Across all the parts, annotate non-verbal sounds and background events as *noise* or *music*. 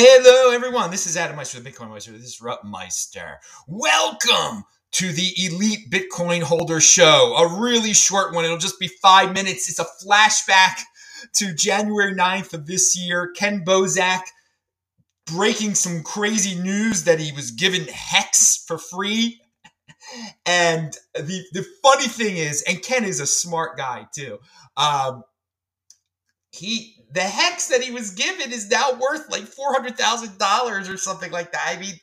Hello, everyone. This is Adam Meister, the Bitcoin Meister. This is Rupp Meister. Welcome to the Elite Bitcoin Holder Show. A really short one. It'll just be five minutes. It's a flashback to January 9th of this year. Ken Bozak breaking some crazy news that he was given Hex for free. And the, the funny thing is, and Ken is a smart guy too. Um, he the hex that he was given is now worth like four hundred thousand dollars or something like that. I mean,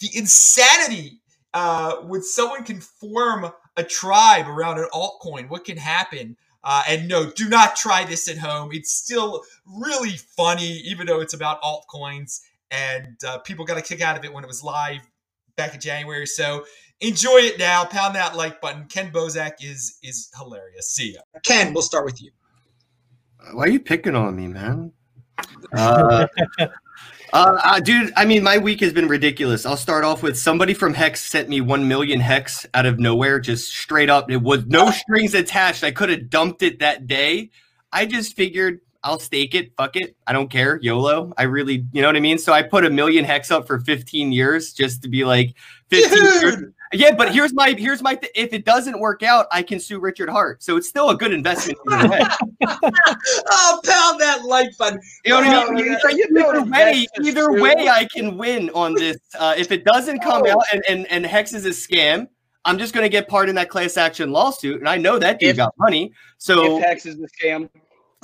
the insanity uh, when someone can form a tribe around an altcoin. What can happen? Uh, and no, do not try this at home. It's still really funny, even though it's about altcoins. And uh, people got a kick out of it when it was live back in January. So enjoy it now. Pound that like button. Ken Bozak is is hilarious. See ya. Ken, we'll start with you. Why are you picking on me, man? *laughs* Uh, uh, uh, dude, I mean, my week has been ridiculous. I'll start off with somebody from Hex sent me 1 million Hex out of nowhere, just straight up. It was no strings attached. I could have dumped it that day. I just figured I'll stake it. Fuck it. I don't care. YOLO. I really, you know what I mean? So I put a million Hex up for 15 years just to be like 15 years. Yeah, but here's my here's my th- if it doesn't work out, I can sue Richard Heart. So it's still a good investment oh, *laughs* like button. You know what I mean? Either, either way, either way, I can win on this. Uh, if it doesn't come out and, and and Hex is a scam, I'm just going to get part in that class action lawsuit, and I know that dude if, got money. So if Hex is a scam, *laughs*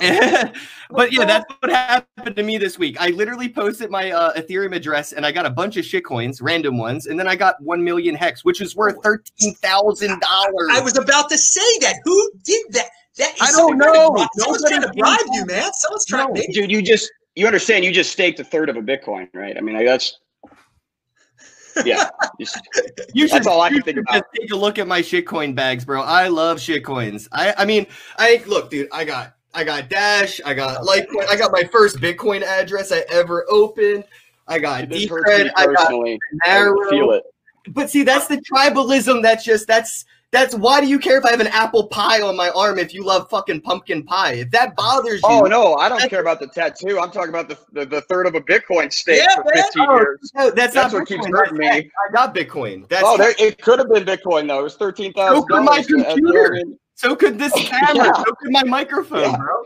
but yeah, that's what happened to me this week. I literally posted my uh, Ethereum address and I got a bunch of shit coins, random ones, and then I got one million hex, which is worth thirteen thousand dollars. I was about to say that. Who did that? That I don't know. Someone's trying to bribe you, man. Someone's trying no. to. Dude, you just you understand? You just staked a third of a Bitcoin, right? I mean, like, that's *laughs* yeah. Just, you should, that's all I can think about. take a look at my shitcoin bags, bro. I love shitcoins. I I mean, I look, dude. I got I got Dash. I got Litecoin. I got my first Bitcoin address I ever opened. I got Decred. I got Narrow. feel it. But see, that's the tribalism. That's just that's that's why do you care if I have an apple pie on my arm if you love fucking pumpkin pie? If that bothers you. Oh no, I don't care about the tattoo. I'm talking about the the, the third of a Bitcoin stake yeah, for 15 oh, years. No, that's, that's what Bitcoin. keeps hurting me. I got Bitcoin. That's oh, there, it could have been Bitcoin though. It was thirteen thousand. So could my computer. So could this *laughs* camera. Yeah. So could my microphone, yeah. bro.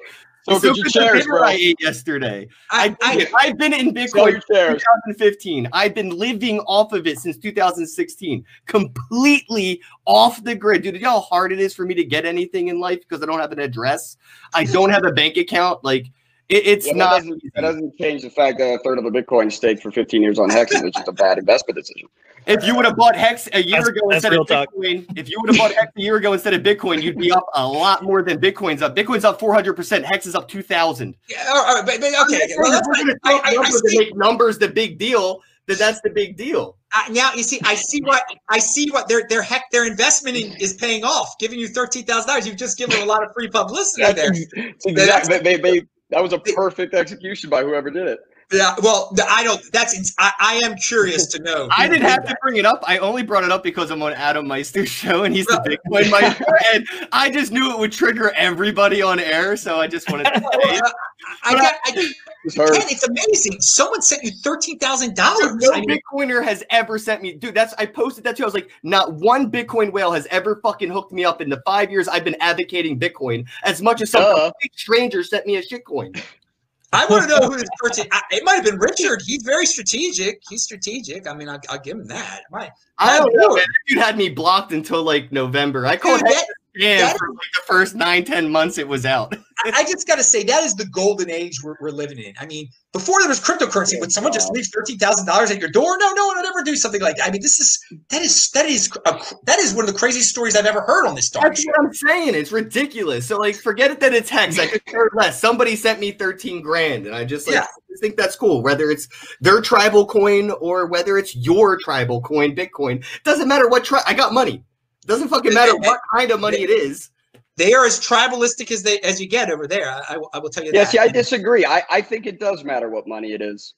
So, so could chairs, bro. I ate yesterday. I, I, have been in Bitcoin since 2015. I've been living off of it since 2016, completely off the grid. Dude, you know how hard it is for me to get anything in life because I don't have an address. I don't have a bank account. Like it, it's yeah, not. That doesn't, that doesn't, change the fact that a third of a Bitcoin stake for 15 years on Hex is just a bad investment decision. If you would have bought Hex a year that's, ago that's instead of Bitcoin, talk. if you would have bought Hex a year ago instead of Bitcoin, you'd be up a lot more than Bitcoin's up. Bitcoin's up 400%. Hex is up 2,000. Yeah, all right, but, but okay. Well, that's I, I, numbers I make numbers the big deal. That that's the big deal. Uh, now you see, I see what I see what their their heck their investment in, is paying off, giving you thirteen thousand dollars. You've just given them a lot of free publicity there. Exactly. They, they, that was a perfect execution by whoever did it. Yeah, well, I don't. That's. I, I am curious to know. *laughs* I didn't have that. to bring it up. I only brought it up because I'm on Adam Meister's show, and he's the Bitcoin Meister, *laughs* and I just knew it would trigger everybody on air, so I just wanted to *laughs* say it. I, got, I, Ken, it's amazing. Someone sent you thirteen thousand dollars. No Bitcoiner has ever sent me, dude. That's I posted that too. I was like, not one Bitcoin whale has ever fucking hooked me up in the five years I've been advocating Bitcoin as much as some uh. stranger sent me a shitcoin. I want to know who *laughs* this person. I, it might have been Richard. He's very strategic. He's strategic. I mean, I'll, I'll give him that. My, I don't know. Man. Dude had me blocked until like November. I called that, yeah, for like the first nine, ten months it was out. I, just got to say that is the golden age we're, we're, living in. I mean, before there was cryptocurrency, yeah, would someone just leave thirteen thousand dollars at your door? No, no one would ever do something like that. I mean, this is that is that is a, that is one of the craziest stories I've ever heard on this darn That's show. what I'm saying. It's ridiculous. So like, forget it that it's hex. I could care less. Somebody sent me thirteen grand, and I just like yeah. I think that's cool. Whether it's their tribal coin or whether it's your tribal coin, Bitcoin, doesn't matter what. Tri- I got money. Doesn't fucking matter what kind of money it is. They are as tribalistic as they as you get over there. I, I, I will tell you yeah, that. see, I disagree. I, I think it does matter what money it is.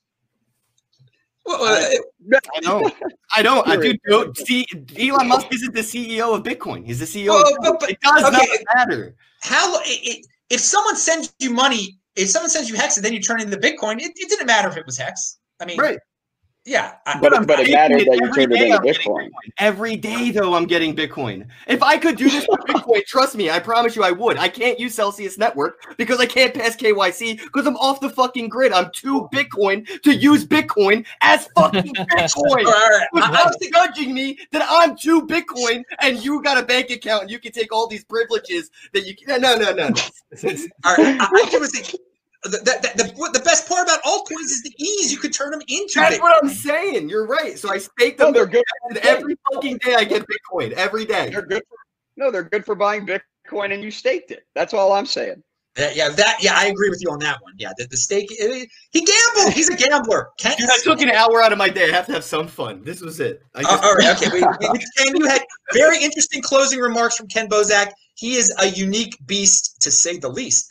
Well, uh, I don't. *laughs* I don't. I do. Go, see, Elon Musk isn't the CEO of Bitcoin. He's the CEO. Well, but, but, it does okay, not matter. How it, if someone sends you money, if someone sends you hex and then you turn it into Bitcoin, it, it didn't matter if it was hex. I mean, Right. Yeah. I, But, I'm but it matters that you every turned it into I'm getting Bitcoin. Every day, though, I'm getting Bitcoin. If I could do this with *laughs* Bitcoin, trust me, I promise you I would. I can't use Celsius Network because I can't pass KYC because I'm off the fucking grid. I'm too Bitcoin to use Bitcoin as fucking *laughs* Bitcoin. right, all right. I, I Without was judging me that I'm too Bitcoin and you got a bank account and you can take all these privileges that you can. No, no, no, no. all right. I, I was thinking. The, the, the, what- the best part about altcoins is the ease. You could turn them into That's Bitcoin. what I'm saying. You're right. So I stake No, them they're good. and every fucking day I get Bitcoin. Every day. They're good. For, no, they're good for buying Bitcoin, and you staked it. That's all I'm saying. Yeah, yeah, that. Yeah, I agree with you on that one. Yeah, the, the stake. He gambled. He's a gambler. Ken, Dude, I took an hour out of my day. I have to have some fun. This was it. I Uh, all right, okay. We, we, Ken, you had very interesting closing remarks from Ken Bozak. He is a unique beast, to say the least.